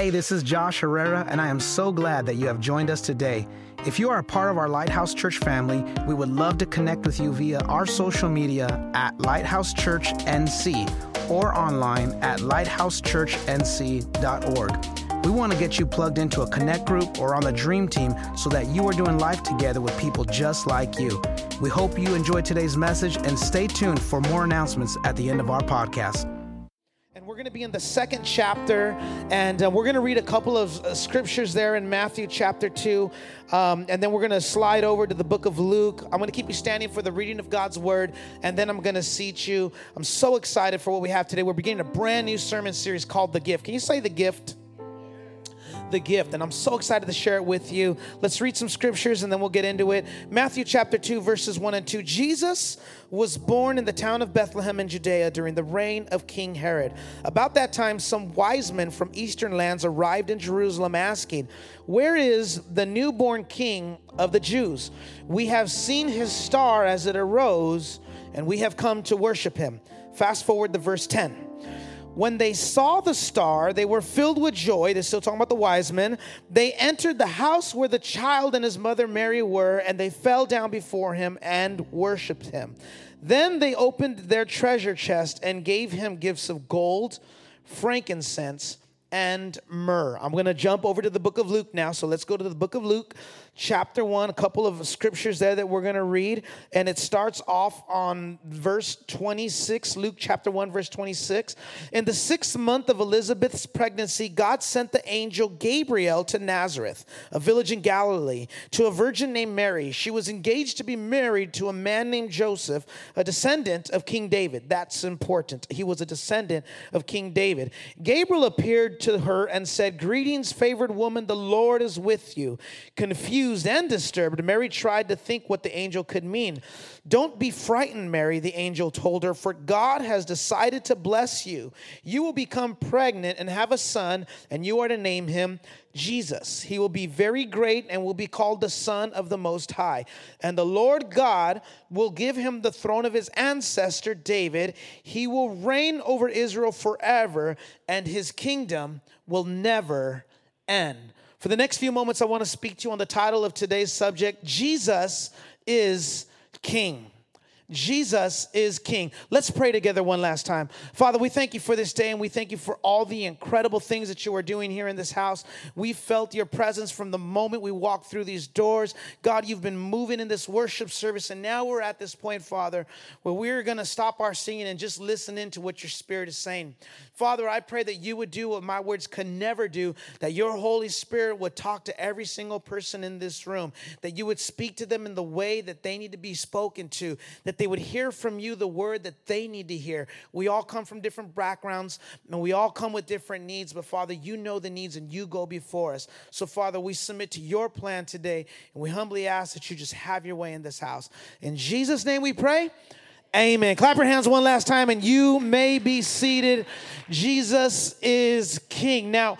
Hey, this is Josh Herrera, and I am so glad that you have joined us today. If you are a part of our Lighthouse Church family, we would love to connect with you via our social media at Lighthouse Church NC or online at lighthousechurchnc.org. We want to get you plugged into a connect group or on the dream team so that you are doing life together with people just like you. We hope you enjoyed today's message and stay tuned for more announcements at the end of our podcast. Going to be in the second chapter, and uh, we're going to read a couple of uh, scriptures there in Matthew chapter 2. Um, and then we're going to slide over to the book of Luke. I'm going to keep you standing for the reading of God's word, and then I'm going to seat you. I'm so excited for what we have today. We're beginning a brand new sermon series called The Gift. Can you say The Gift? The gift. And I'm so excited to share it with you. Let's read some scriptures and then we'll get into it. Matthew chapter 2, verses 1 and 2. Jesus was born in the town of Bethlehem in Judea during the reign of King Herod. About that time, some wise men from eastern lands arrived in Jerusalem asking, Where is the newborn king of the Jews? We have seen his star as it arose, and we have come to worship him. Fast forward to verse 10. When they saw the star, they were filled with joy. They're still talking about the wise men. They entered the house where the child and his mother Mary were, and they fell down before him and worshiped him. Then they opened their treasure chest and gave him gifts of gold, frankincense, and myrrh. I'm going to jump over to the book of Luke now. So let's go to the book of Luke, chapter 1, a couple of scriptures there that we're going to read. And it starts off on verse 26, Luke chapter 1, verse 26. In the sixth month of Elizabeth's pregnancy, God sent the angel Gabriel to Nazareth, a village in Galilee, to a virgin named Mary. She was engaged to be married to a man named Joseph, a descendant of King David. That's important. He was a descendant of King David. Gabriel appeared to her and said, Greetings, favored woman, the Lord is with you. Confused and disturbed, Mary tried to think what the angel could mean. Don't be frightened, Mary, the angel told her, for God has decided to bless you. You will become pregnant and have a son, and you are to name him Jesus. He will be very great and will be called the Son of the Most High. And the Lord God will give him the throne of his ancestor David. He will reign over Israel forever, and his kingdom will never end. For the next few moments, I want to speak to you on the title of today's subject Jesus is King. Jesus is King. Let's pray together one last time. Father, we thank you for this day and we thank you for all the incredible things that you are doing here in this house. We felt your presence from the moment we walked through these doors. God, you've been moving in this worship service, and now we're at this point, Father, where we're going to stop our singing and just listen into what your Spirit is saying. Father, I pray that you would do what my words can never do, that your Holy Spirit would talk to every single person in this room, that you would speak to them in the way that they need to be spoken to, that they would hear from you the word that they need to hear. We all come from different backgrounds and we all come with different needs, but Father, you know the needs and you go before us. So, Father, we submit to your plan today and we humbly ask that you just have your way in this house. In Jesus' name we pray. Amen. Clap your hands one last time and you may be seated. Jesus is King. Now,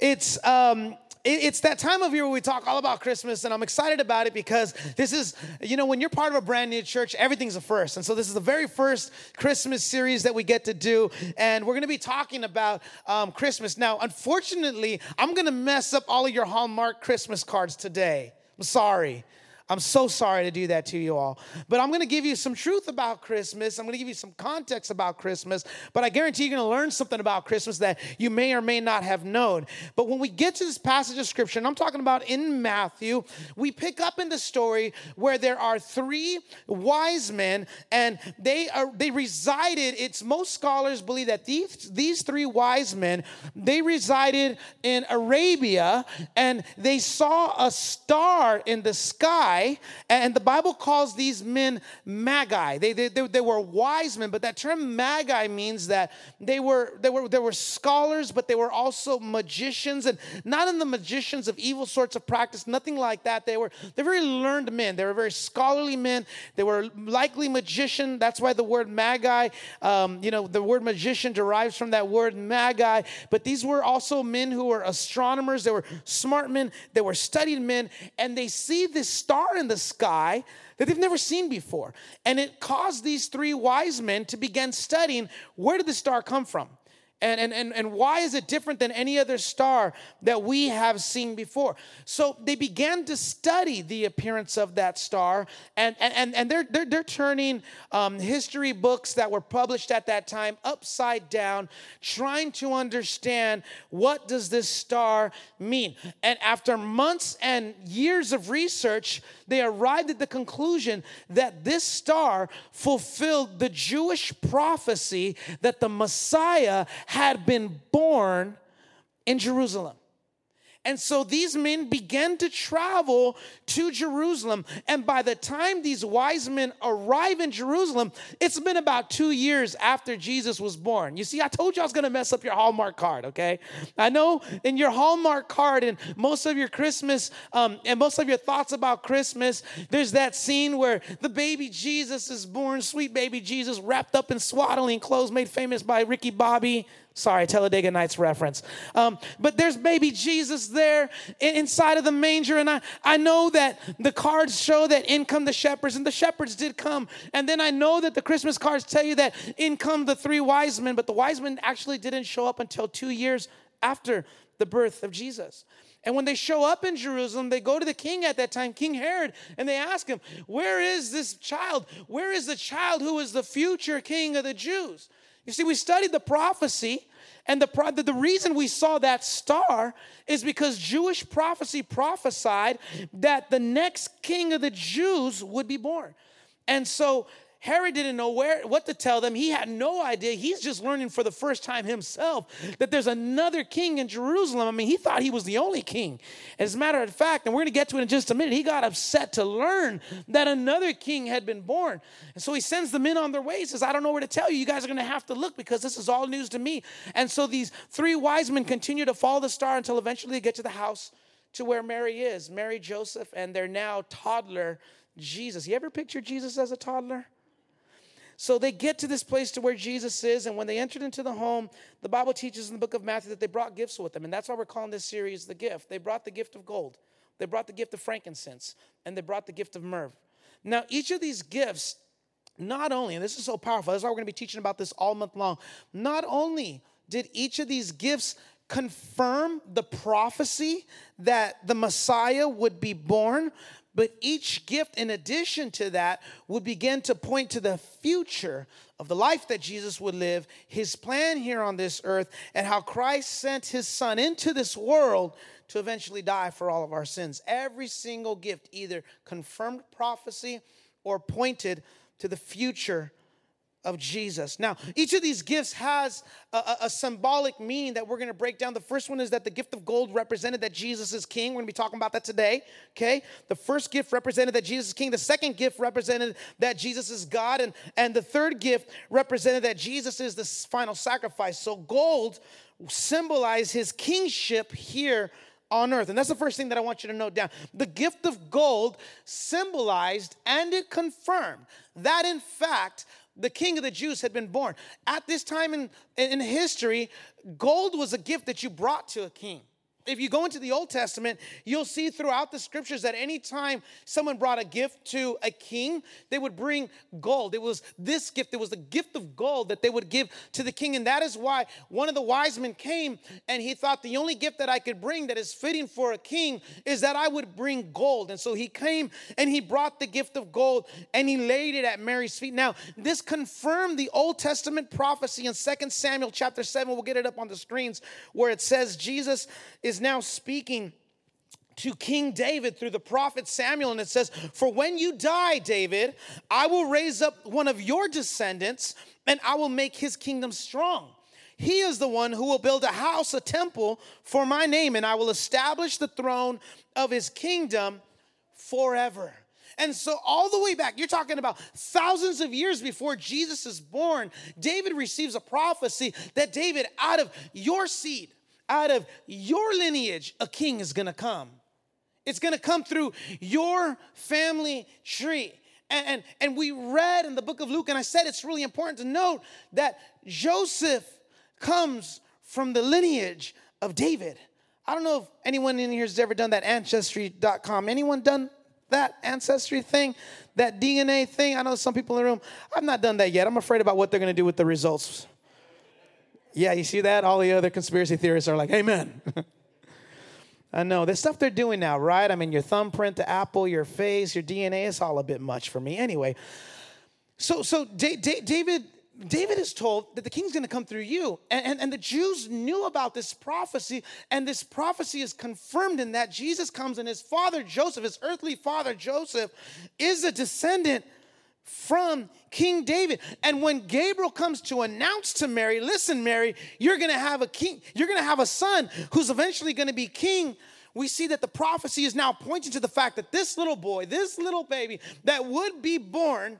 it's um it's that time of year where we talk all about Christmas, and I'm excited about it because this is, you know, when you're part of a brand new church, everything's a first. And so this is the very first Christmas series that we get to do, and we're to be talking about um, Christmas. Now, unfortunately, I'm to mess up all of your Hallmark Christmas cards today. I'm sorry. I'm so sorry to do that to you all. But I'm going to give you some truth about Christmas. I'm going to give you some context about Christmas. But I guarantee you're going to learn something about Christmas that you may or may not have known. But when we get to this passage of scripture, I'm talking about in Matthew, we pick up in the story where there are three wise men and they are they resided. It's most scholars believe that these, these three wise men, they resided in Arabia and they saw a star in the sky and the Bible calls these men magi. They, they, they, they, were wise men, but that term magi means that they were, they, were, they were scholars, but they were also magicians, and not in the magicians of evil sorts of practice, nothing like that. They were they're very learned men. They were very scholarly men. They were likely magician. That's why the word magi, um, you know, the word magician derives from that word magi. But these were also men who were astronomers. They were smart men. They were studied men, and they see this star star in the sky that they've never seen before. And it caused these three wise men to begin studying where did the star come from? And, and, and, and why is it different than any other star that we have seen before? So they began to study the appearance of that star, and, and, and they're, they're, they're turning um, history books that were published at that time upside down, trying to understand what does this star mean. And after months and years of research, they arrived at the conclusion that this star fulfilled the Jewish prophecy that the Messiah had been born in Jerusalem. And so these men began to travel to Jerusalem. And by the time these wise men arrive in Jerusalem, it's been about two years after Jesus was born. You see, I told you I was going to mess up your Hallmark card, okay? I know in your Hallmark card and most of your Christmas um, and most of your thoughts about Christmas, there's that scene where the baby Jesus is born, sweet baby Jesus, wrapped up in swaddling clothes made famous by Ricky Bobby. Sorry, Talladega Nights reference. Um, but there's baby Jesus there inside of the manger. And I, I know that the cards show that in come the shepherds, and the shepherds did come. And then I know that the Christmas cards tell you that in come the three wise men, but the wise men actually didn't show up until two years after the birth of Jesus. And when they show up in Jerusalem, they go to the king at that time, King Herod, and they ask him, Where is this child? Where is the child who is the future king of the Jews? You see, we studied the prophecy, and the, the reason we saw that star is because Jewish prophecy prophesied that the next king of the Jews would be born. And so Herod didn't know where what to tell them. He had no idea. He's just learning for the first time himself that there's another king in Jerusalem. I mean, he thought he was the only king. As a matter of fact, and we're going to get to it in just a minute, he got upset to learn that another king had been born. And so he sends the men on their way. He says, I don't know where to tell you. You guys are going to have to look because this is all news to me. And so these three wise men continue to follow the star until eventually they get to the house to where Mary is, Mary, Joseph, and their now toddler Jesus. You ever picture Jesus as a toddler? So they get to this place to where Jesus is, and when they entered into the home, the Bible teaches in the book of Matthew that they brought gifts with them, and that's why we're calling this series the gift. They brought the gift of gold, they brought the gift of frankincense, and they brought the gift of myrrh. Now, each of these gifts, not only, and this is so powerful, that's why we're going to be teaching about this all month long. Not only did each of these gifts confirm the prophecy that the Messiah would be born, but each gift, in addition to that, would begin to point to the future of the life that Jesus would live, his plan here on this earth, and how Christ sent his son into this world to eventually die for all of our sins. Every single gift either confirmed prophecy or pointed to the future of Jesus. Now, each of these gifts has a, a, a symbolic meaning that we're going to break down. The first one is that the gift of gold represented that Jesus is king. We're going to be talking about that today. Okay. The first gift represented that Jesus is king. The second gift represented that Jesus is God. And, and the third gift represented that Jesus is the final sacrifice. So, gold symbolized his kingship here on earth. And that's the first thing that I want you to note down. The gift of gold symbolized and it confirmed that, in fact, the king of the Jews had been born. At this time in, in history, gold was a gift that you brought to a king if you go into the Old Testament, you'll see throughout the scriptures that anytime someone brought a gift to a king, they would bring gold. It was this gift, it was the gift of gold that they would give to the king. And that is why one of the wise men came and he thought the only gift that I could bring that is fitting for a king is that I would bring gold. And so he came and he brought the gift of gold and he laid it at Mary's feet. Now, this confirmed the Old Testament prophecy in 2 Samuel chapter 7. We'll get it up on the screens where it says Jesus is now speaking to King David through the prophet Samuel, and it says, For when you die, David, I will raise up one of your descendants, and I will make his kingdom strong. He is the one who will build a house, a temple for my name, and I will establish the throne of his kingdom forever. And so, all the way back, you're talking about thousands of years before Jesus is born, David receives a prophecy that David, out of your seed, out of your lineage, a king is gonna come. It's gonna come through your family tree. And, and, and we read in the book of Luke, and I said it's really important to note that Joseph comes from the lineage of David. I don't know if anyone in here has ever done that ancestry.com. Anyone done that ancestry thing, that DNA thing? I know some people in the room. I've not done that yet. I'm afraid about what they're going to do with the results. Yeah, you see that? All the other conspiracy theorists are like, Amen. I know. The stuff they're doing now, right? I mean, your thumbprint, the apple, your face, your DNA is all a bit much for me. Anyway, so so D- D- David David is told that the king's going to come through you. And, and, and, the Jews knew about this prophecy, and this prophecy is confirmed in that Jesus comes and his father Joseph, his earthly father Joseph, is a descendant from King David. And when Gabriel comes to announce to Mary, listen, Mary, you're to have a king, you're to have a son who's eventually to be king. We see that the prophecy is now pointing to the fact that this little boy, this little baby that would be born,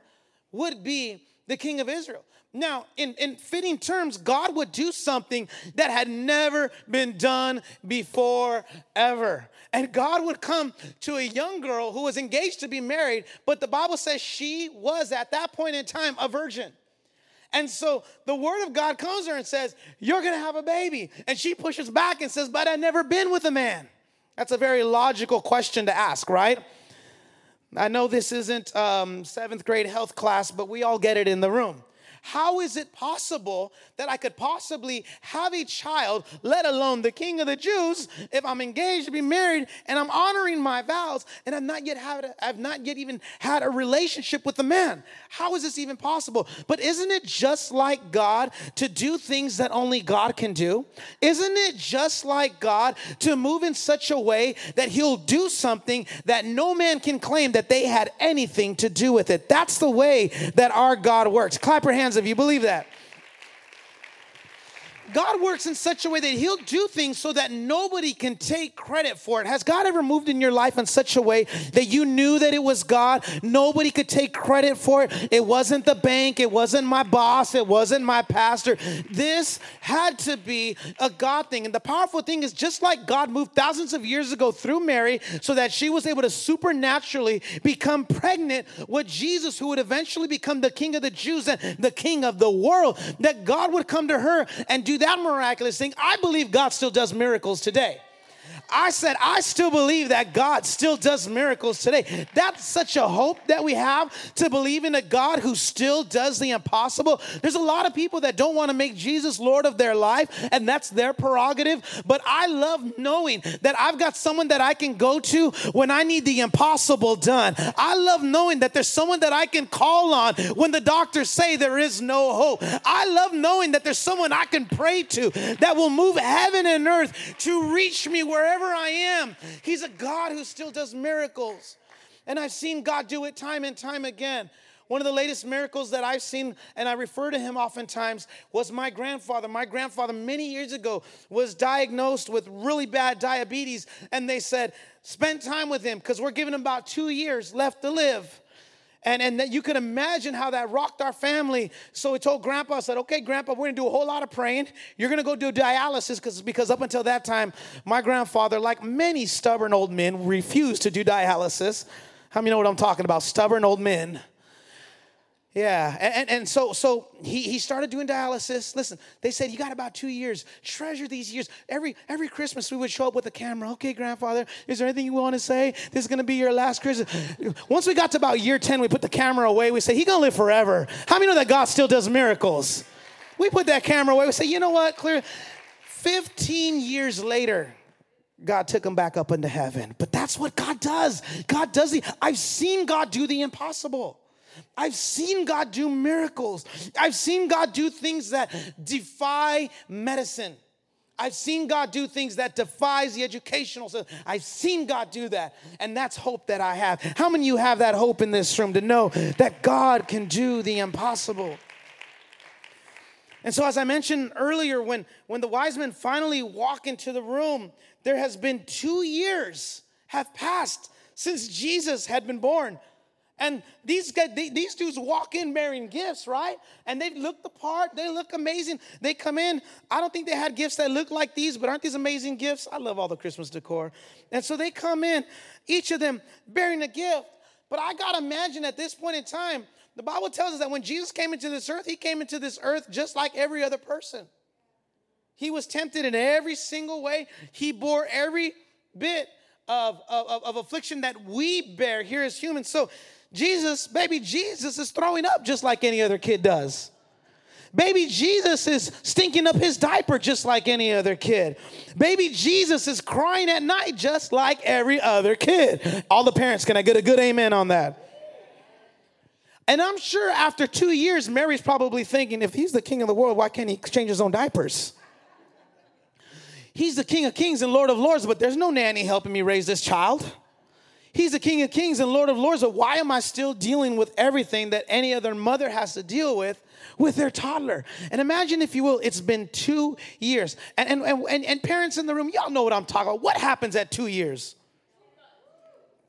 would be the king of Israel. Now, in, in fitting terms, God would do something that had never been done before, ever. And God would come to a young girl who was engaged to be married, but the Bible says she was at that point in time a virgin. And so the word of God comes to her and says, You're gonna have a baby. And she pushes back and says, But I've never been with a man. That's a very logical question to ask, right? I know this isn't um, seventh grade health class, but we all get it in the room. How is it possible that I could possibly have a child, let alone the king of the Jews, if I'm engaged to be married and I'm honoring my vows and I've not yet had I've not yet even had a relationship with the man? How is this even possible? But isn't it just like God to do things that only God can do? Isn't it just like God to move in such a way that he'll do something that no man can claim that they had anything to do with it? That's the way that our God works. Clap your hands hands if you believe that. God works in such a way that He'll do things so that nobody can take credit for it. Has God ever moved in your life in such a way that you knew that it was God? Nobody could take credit for it. It wasn't the bank, it wasn't my boss, it wasn't my pastor. This had to be a God thing. And the powerful thing is just like God moved thousands of years ago through Mary so that she was able to supernaturally become pregnant with Jesus, who would eventually become the king of the Jews and the king of the world, that God would come to her and do that miraculous thing, I believe God still does miracles today. I said, I still believe that God still does miracles today. That's such a hope that we have to believe in a God who still does the impossible. There's a lot of people that don't want to make Jesus Lord of their life, and that's their prerogative. But I love knowing that I've got someone that I can go to when I need the impossible done. I love knowing that there's someone that I can call on when the doctors say there is no hope. I love knowing that there's someone I can pray to that will move heaven and earth to reach me wherever wherever I am. He's a God who still does miracles. And I've seen God do it time and time again. One of the latest miracles that I've seen, and I refer to him oftentimes, was my grandfather. My grandfather, many years ago, was diagnosed with really bad diabetes, and they said, Spend time with him because we're giving him about two years left to live. And, and that you can imagine how that rocked our family. So we told grandpa, I said, okay, grandpa, we're gonna do a whole lot of praying. You're gonna go do dialysis because because up until that time, my grandfather, like many stubborn old men, refused to do dialysis. How many know what I'm talking about? Stubborn old men. Yeah, and, and, so so he, he started doing dialysis. Listen, they said you got about two years. Treasure these years. Every every Christmas we would show up with a camera. Okay, grandfather, is there anything you want to say? This is gonna be your last Christmas. Once we got to about year 10, we put the camera away. We say, He gonna live forever. How many know that God still does miracles? We put that camera away. We say, you know what? Clear. 15 years later, God took him back up into heaven. But that's what God does. God does the, I've seen God do the impossible. I've seen God do miracles. I've seen God do things that defy medicine. I've seen God do things that defies the educational system. I've seen God do that. And that's hope that I have. How many of you have that hope in this room to know that God can do the impossible? And so, as I mentioned earlier, when, when the wise men finally walk into the room, there has been two years have passed since Jesus had been born. And these guys, they, these dudes walk in bearing gifts, right? And they look the part. They look amazing. They come in. I don't think they had gifts that look like these, but aren't these amazing gifts? I love all the Christmas decor. And so they come in, each of them bearing a gift. But I gotta imagine at this point in time, the Bible tells us that when Jesus came into this earth, he came into this earth just like every other person. He was tempted in every single way. He bore every bit of, of, of affliction that we bear here as humans. So Jesus, baby Jesus, is throwing up just like any other kid does. Baby Jesus is stinking up his diaper just like any other kid. Baby Jesus is crying at night just like every other kid. All the parents, can I get a good amen on that? And I'm sure after two years, Mary's probably thinking, if he's the king of the world, why can't he change his own diapers? He's the king of kings and lord of lords, but there's no nanny helping me raise this child. He's the king of kings and lord of lords, but why am I still dealing with everything that any other mother has to deal with with their toddler. And imagine, if you will, it's been two years. And, and, and, and parents in the room, y'all know what I'm talking about. What happens at two years?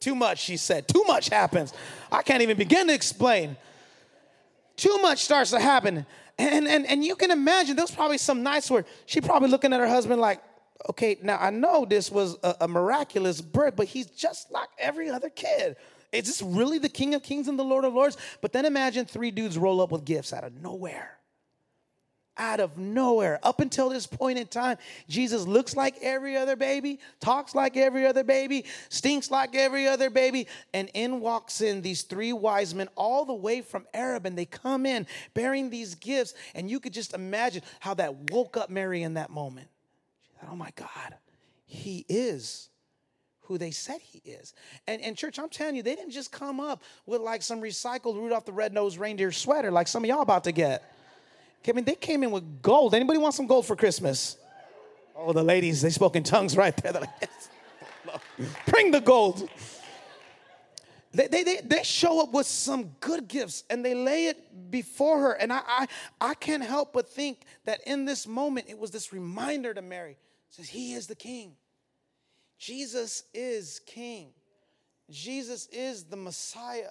Too much, she said. Too much happens. I can't even begin to explain. Too much starts to happen. And, and, and you can imagine, there's probably some nights where she probably looking at her husband like, okay, now I know this was a, a miraculous birth, but he's just like every other kid. Is this really the King of Kings and the Lord of Lords? But then imagine three dudes roll up with gifts out of nowhere. Out of nowhere. Up until this point in time, Jesus looks like every other baby, talks like every other baby, stinks like every other baby. And in walks in these three wise men, all the way from Arab, and they come in bearing these gifts. And you could just imagine how that woke up Mary in that moment. Thought, oh my God, he is who they said he is. And, and church, I'm telling you, they didn't just come up with like some recycled Rudolph the Red-Nosed Reindeer sweater like some of y'all about to get. I mean, they came in with gold. Anybody want some gold for Christmas? Oh, the ladies, they spoke in tongues right there. They're like, yes. bring the gold. They, they, they, they, show up with some good gifts and they lay it before her. And I, I, I can't help but think that in this moment, it was this reminder to Mary. Says, He is the king. Jesus is king. Jesus is the Messiah.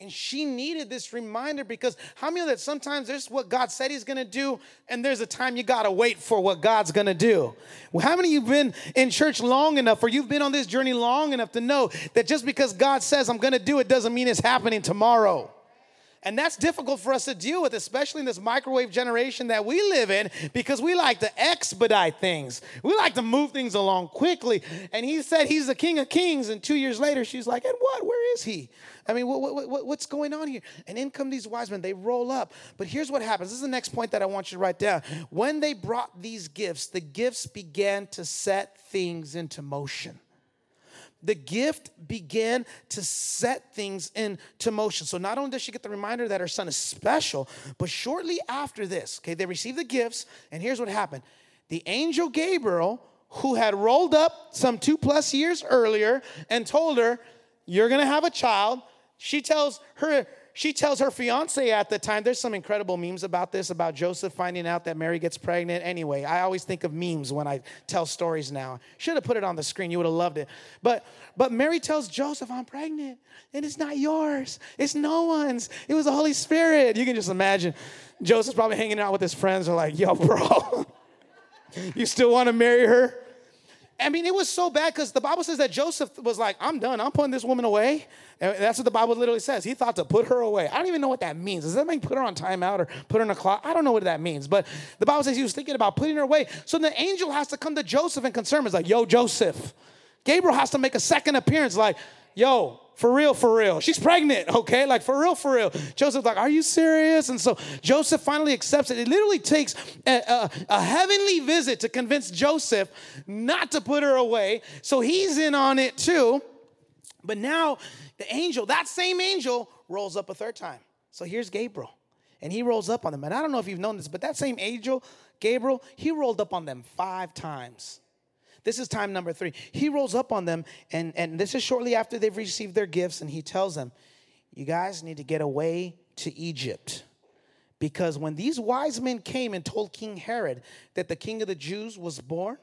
And she needed this reminder because how many of that sometimes there's what God said He's gonna do, and there's a time you gotta wait for what God's gonna do. Well, how many of you been in church long enough or you've been on this journey long enough to know that just because God says I'm gonna do it doesn't mean it's happening tomorrow? And that's difficult for us to deal with, especially in this microwave generation that we live in, because we like to expedite things. We like to move things along quickly. And he said he's the king of kings. And two years later, she's like, and what? Where is he? I mean, what, what, what, what's going on here? And in come these wise men. They roll up. But here's what happens. This is the next point that I want you to write down. When they brought these gifts, the gifts began to set things into motion the gift began to set things into motion. So not only does she get the reminder that her son is special, but shortly after this, okay, they receive the gifts, and here's what happened. The angel Gabriel, who had rolled up some two plus years earlier and told her, You're gonna have a child, she tells her she tells her fiance at the time, there's some incredible memes about this, about Joseph finding out that Mary gets pregnant. Anyway, I always think of memes when I tell stories now. Should have put it on the screen, you would have loved it. But but Mary tells Joseph, I'm pregnant, and it's not yours, it's no one's. It was the Holy Spirit. You can just imagine Joseph's probably hanging out with his friends, are like, yo, bro, you still want to marry her? I mean, it was so bad because the Bible says that Joseph was like, I'm done. I'm putting this woman away. And that's what the Bible literally says. He thought to put her away. I don't even know what that means. Does that mean put her on timeout or put her in a closet? I don't know what that means. But the Bible says he was thinking about putting her away. So the angel has to come to Joseph and concern him. It's like, yo, Joseph. Gabriel has to make a second appearance, like, yo, for real, for real. She's pregnant, okay? Like, for real, for real. Joseph's like, Are you serious? And so Joseph finally accepts it. It literally takes a, a, a, heavenly visit to convince Joseph not to put her away. So he's in on it too. But now the angel, that same angel, rolls up a third time. So here's Gabriel. And he rolls up on them. And I don't know if you've known this, but that same angel, Gabriel, he rolled up on them five times. This is time number three. He rolls up on them, and, and this is shortly after they've received their gifts, and he tells them, You guys need to get away to Egypt. Because when these wise men came and told King Herod that the king of the Jews was born,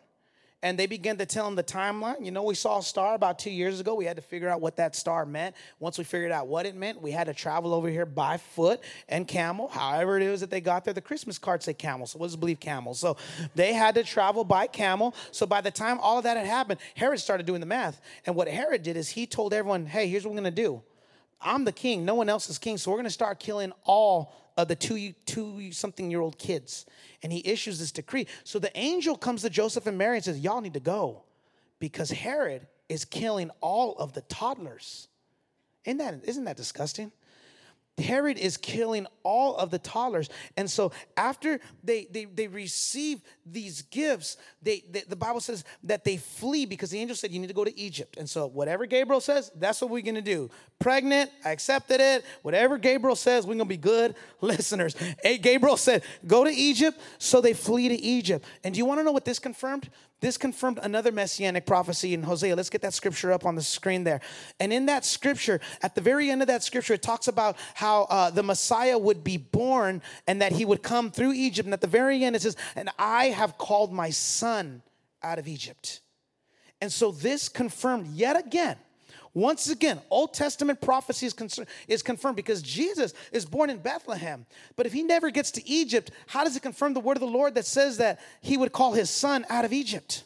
and they began to tell him the timeline. You know, we saw a star about two years ago. We had to figure out what that star meant. Once we figured out what it meant, we had to travel over here by foot and camel. However, it is that they got there. The Christmas cards say camel, so let's believe camel. So they had to travel by camel. So by the time all of that had happened, Herod started doing the math. And what Herod did is he told everyone, hey, here's what we're going to do. I'm the king. No one else is king. So we're going to start killing all of the two, two something year old kids. And he issues this decree. So the angel comes to Joseph and Mary and says, Y'all need to go because Herod is killing all of the toddlers. Isn't that, isn't that disgusting? Herod is killing all of the toddlers. And so after they they, they receive these gifts, they, they, the Bible says that they flee because the angel said you need to go to Egypt. And so whatever Gabriel says, that's what we're gonna do. Pregnant, I accepted it. Whatever Gabriel says, we're gonna be good listeners. Hey, Gabriel said, go to Egypt. So they flee to Egypt. And do you want to know what this confirmed? This confirmed another messianic prophecy in Hosea. Let's get that scripture up on the screen there. And in that scripture, at the very end of that scripture, it talks about how uh, the Messiah would be born and that he would come through Egypt. And at the very end, it says, And I have called my son out of Egypt. And so this confirmed yet again once again, Old Testament prophecy is, con- is, confirmed because Jesus is born in Bethlehem. But if he never gets to Egypt, how does it confirm the word of the Lord that says that he would call his son out of Egypt?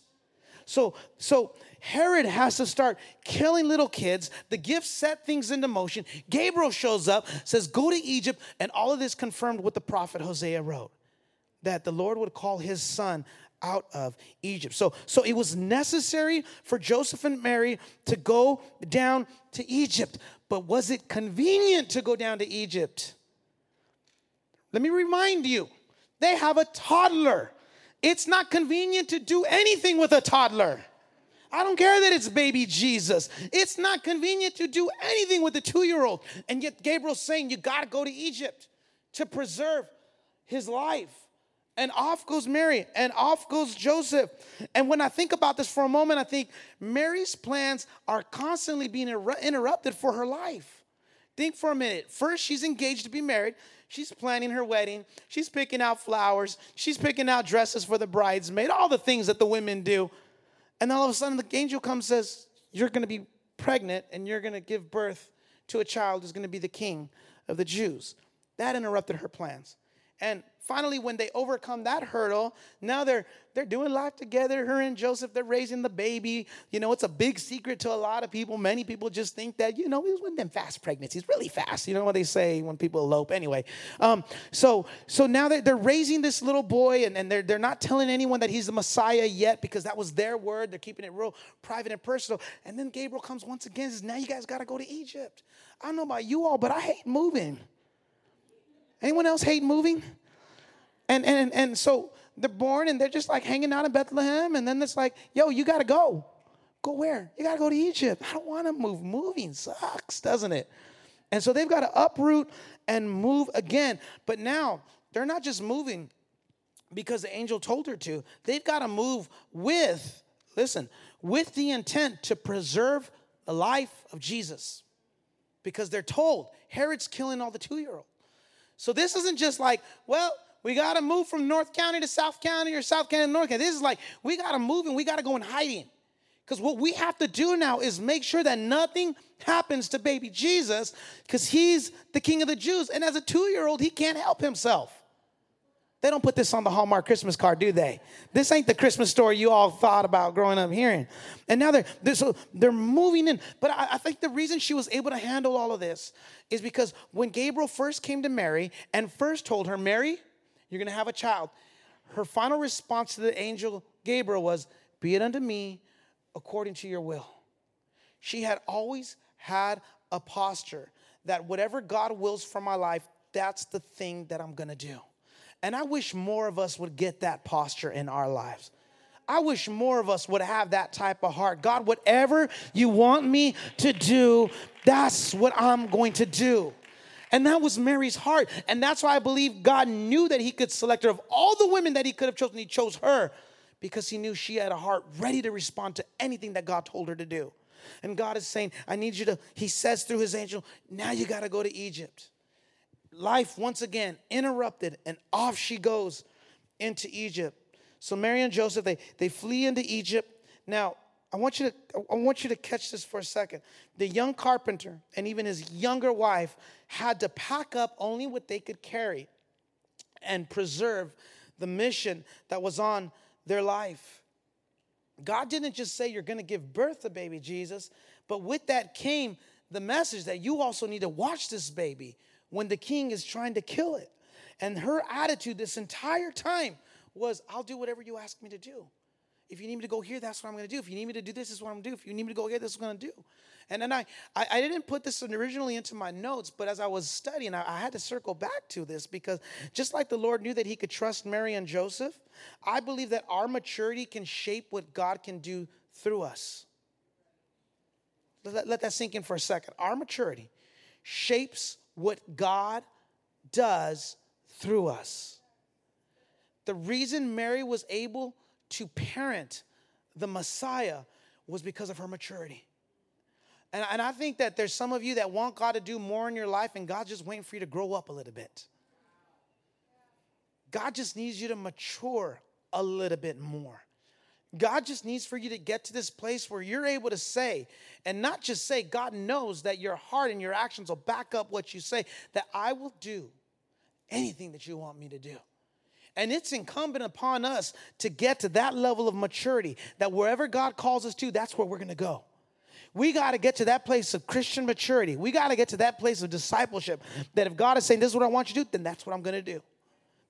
So, so Herod has to start killing little kids. The gifts set things into motion. Gabriel shows up, says, Go to Egypt. And all of this confirmed what the prophet Hosea wrote that the Lord would call his son out of Egypt. So, so it was necessary for Joseph and Mary to go down to Egypt. But was it convenient to go down to Egypt? Let me remind you, they have a toddler. It's not convenient to do anything with a toddler. I don't care that it's baby Jesus. It's not convenient to do anything with a two year old. And yet, Gabriel's saying you got to go to Egypt to preserve his life. And off goes Mary, and off goes Joseph. And when I think about this for a moment, I think Mary's plans are constantly being interrupted for her life. Think for a minute. First, she's engaged to be married. She's planning her wedding. She's picking out flowers. She's picking out dresses for the bridesmaid, all the things that the women do. And all of a sudden, the angel comes and says, You're going to be pregnant and you're going to give birth to a child who's going to be the king of the Jews. That interrupted her plans. And finally when they overcome that hurdle now they're they're doing life together. Her and joseph they're raising the baby. You know it's a big secret to a lot of people. Many people just think that you know it was one of them fast pregnancies really fast. You know what they say when people elope. Anyway um, so so now they're, they're raising this little boy and, and they're, they're not telling anyone that he's the messiah yet because that was their word. They're keeping it real private and personal. And then gabriel comes once again says now you guys got to go to egypt. I don't know about you all but i hate moving. Anyone else hate moving and, and, and so they're born and they're just like hanging out in Bethlehem. And then it's like, yo, you got to go. Go where? You got to go to Egypt. I don't want to move. Moving sucks, doesn't it? And so they've got to uproot and move again. But now they're not just moving because the angel told her to, they've got to move with, listen, with the intent to preserve the life of Jesus. Because they're told Herod's killing all the two year olds. So this isn't just like, well, we got to move from North County to South County or South County to North County. This is like, we got to move and we got to go in hiding. Because what we have to do now is make sure that nothing happens to baby Jesus because he's the king of the Jews. And as a two year old, he can't help himself. They don't put this on the Hallmark Christmas card, do they? This ain't the Christmas story you all thought about growing up hearing. And now they're, they're so they're moving in. But I, I think the reason she was able to handle all of this is because when Gabriel first came to Mary and first told her, Mary, you're going to have a child. Her final response to the angel Gabriel was, Be it unto me according to your will. She had always had a posture that whatever God wills for my life, that's the thing that I'm going to do. And I wish more of us would get that posture in our lives. I wish more of us would have that type of heart. God, whatever you want me to do, that's what I'm going to do. And that was Mary's heart. And that's why I believe God knew that He could select her. Of all the women that He could have chosen, He chose her because He knew she had a heart ready to respond to anything that God told her to do. And God is saying, I need you to, He says through His angel, now you got to go to Egypt. Life once again interrupted, and off she goes into Egypt. So Mary and Joseph, they, they flee into Egypt. Now, I want you to I want you to catch this for a second. The young carpenter and even his younger wife had to pack up only what they could carry and preserve the mission that was on their life. God didn't just say you're going to give birth to baby Jesus, but with that came the message that you also need to watch this baby when the king is trying to kill it. And her attitude this entire time was, I'll do whatever you ask me to do. If you need me to go here, that's what I'm going to do. If you need me to do this, this is what I'm going to do. If you need me to go here, this is what I'm going to do. And then I, I, I, didn't put this originally into my notes, but as I was studying, I, I had to circle back to this because just like the Lord knew that He could trust Mary and Joseph, I believe that our maturity can shape what God can do through us. Let, let that sink in for a second. Our maturity shapes what God does through us. The reason Mary was able to parent the Messiah was because of her maturity. And, and I think that there's some of you that want God to do more in your life, and God's just waiting for you to grow up a little bit. God just needs you to mature a little bit more. God just needs for you to get to this place where you're able to say, and not just say, God knows that your heart and your actions will back up what you say, that I will do anything that you want me to do. And it's incumbent upon us to get to that level of maturity that wherever God calls us to, that's where we're gonna go. We got to get to that place of Christian maturity. We got to get to that place of discipleship that if God is saying, This is what I want you to do, then that's what I'm going to do.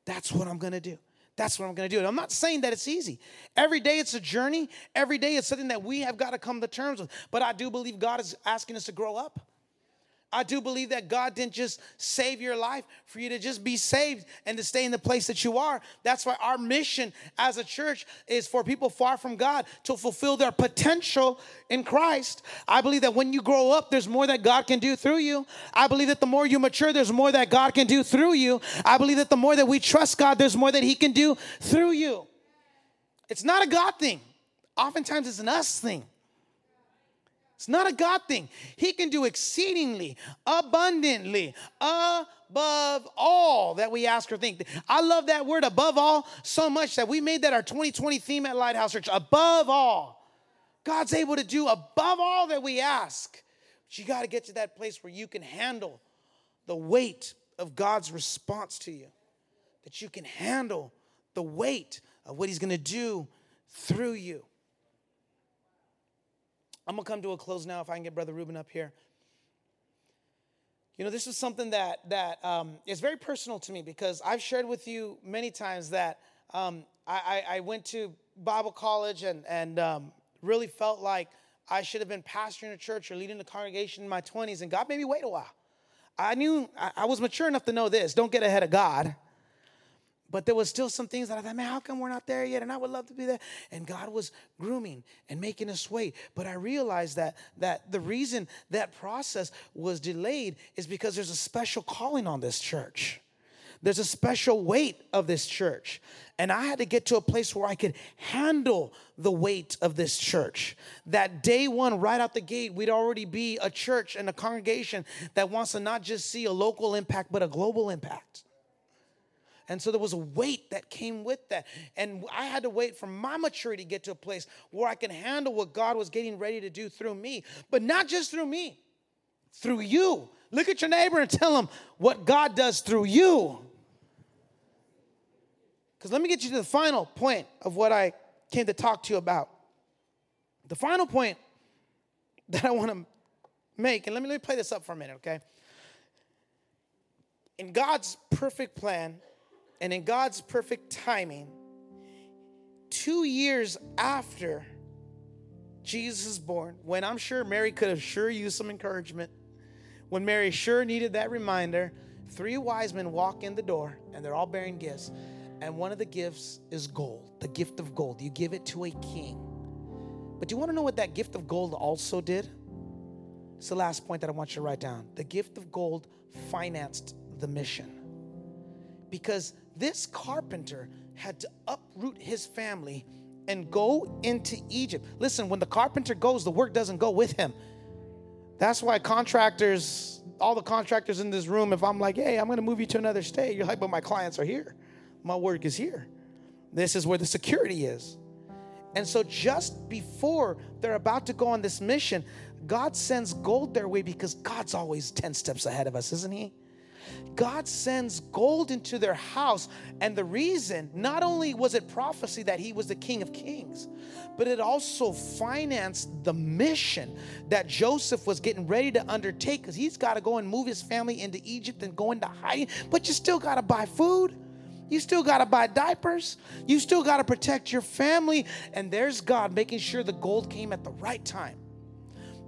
That's what I'm going to do. That's what I'm going to do. And I'm not saying that it's easy. Every day it's a journey. Every day it's something that we have got to come to terms with. But I do believe God is asking us to grow up. I do believe that God didn't just save your life for you to just be saved and to stay in the place that you are. That's why our mission as a church is for people far from God to fulfill their potential in Christ. I believe that when you grow up, there's more that God can do through you. I believe that the more you mature, there's more that God can do through you. I believe that the more that we trust God, there's more that He can do through you. It's not a God thing, oftentimes, it's an us thing. It's not a God thing. He can do exceedingly, abundantly, above all that we ask or think. I love that word above all so much that we made that our 2020 theme at Lighthouse Church. Above all. God's able to do above all that we ask. But you got to get to that place where you can handle the weight of God's response to you, that you can handle the weight of what He's going to do through you. I'm gonna come to a close now if I can get Brother Ruben up here. You know, this is something that that um, is very personal to me because I've shared with you many times that um, I, I, went to Bible college and and um, really felt like I should have been pastoring a church or leading a congregation in my 20s, and God made me wait a while. I knew I, I was mature enough to know this: don't get ahead of God. But there was still some things that I thought, man, how come we're not there yet? And I would love to be there. And God was grooming and making us wait. But I realized that that the reason that process was delayed is because there's a special calling on this church. There's a special weight of this church. And I had to get to a place where I could handle the weight of this church. That day one, right out the gate, we'd already be a church and a congregation that wants to not just see a local impact, but a global impact. And so there was a weight that came with that. And I had to wait for my maturity to get to a place where I can handle what God was getting ready to do through me, but not just through me, through you. Look at your neighbor and tell him what God does through you. Because let me get you to the final point of what I came to talk to you about. The final point that I want to make, and let me, let me play this up for a minute, okay? In God's perfect plan, and in God's perfect timing, two years after Jesus is born, when I'm sure Mary could have sure used some encouragement, when Mary sure needed that reminder, three wise men walk in the door and they're all bearing gifts. And one of the gifts is gold, the gift of gold. You give it to a king. But do you want to know what that gift of gold also did? It's the last point that I want you to write down. The gift of gold financed the mission. Because this carpenter had to uproot his family and go into Egypt. Listen, when the carpenter goes, the work doesn't go with him. That's why contractors, all the contractors in this room, if I'm like, hey, I'm gonna move you to another state, you're like, but my clients are here. My work is here. This is where the security is. And so, just before they're about to go on this mission, God sends gold their way because God's always 10 steps ahead of us, isn't He? God sends gold into their house. And the reason, not only was it prophecy that he was the King of Kings, but it also financed the mission that Joseph was getting ready to undertake because he's got to go and move his family into Egypt and go into hiding, but you still got to buy food. You still got to buy diapers. You still got to protect your family. And there's God making sure the gold came at the right time.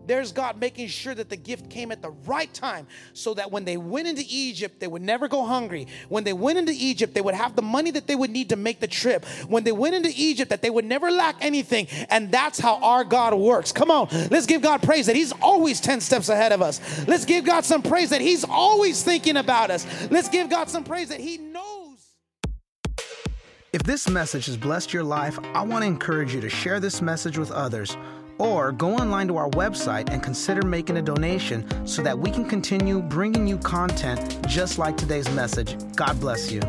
There's God making sure that the gift came at the right time so that when they went into Egypt, they would never go hungry. When they went into Egypt, they would have the money that they would need to make the trip. When they went into Egypt, that they would never lack anything. And that's how our God works. Come on, let's give God praise that He's always 10 steps ahead of us. Let's give God some praise that He's always thinking about us. Let's give God some praise that He knows. If this message has blessed your life, I want to encourage you to share this message with others or go online to our website and consider making a donation so that we can continue bringing you content just like today's message. God bless you.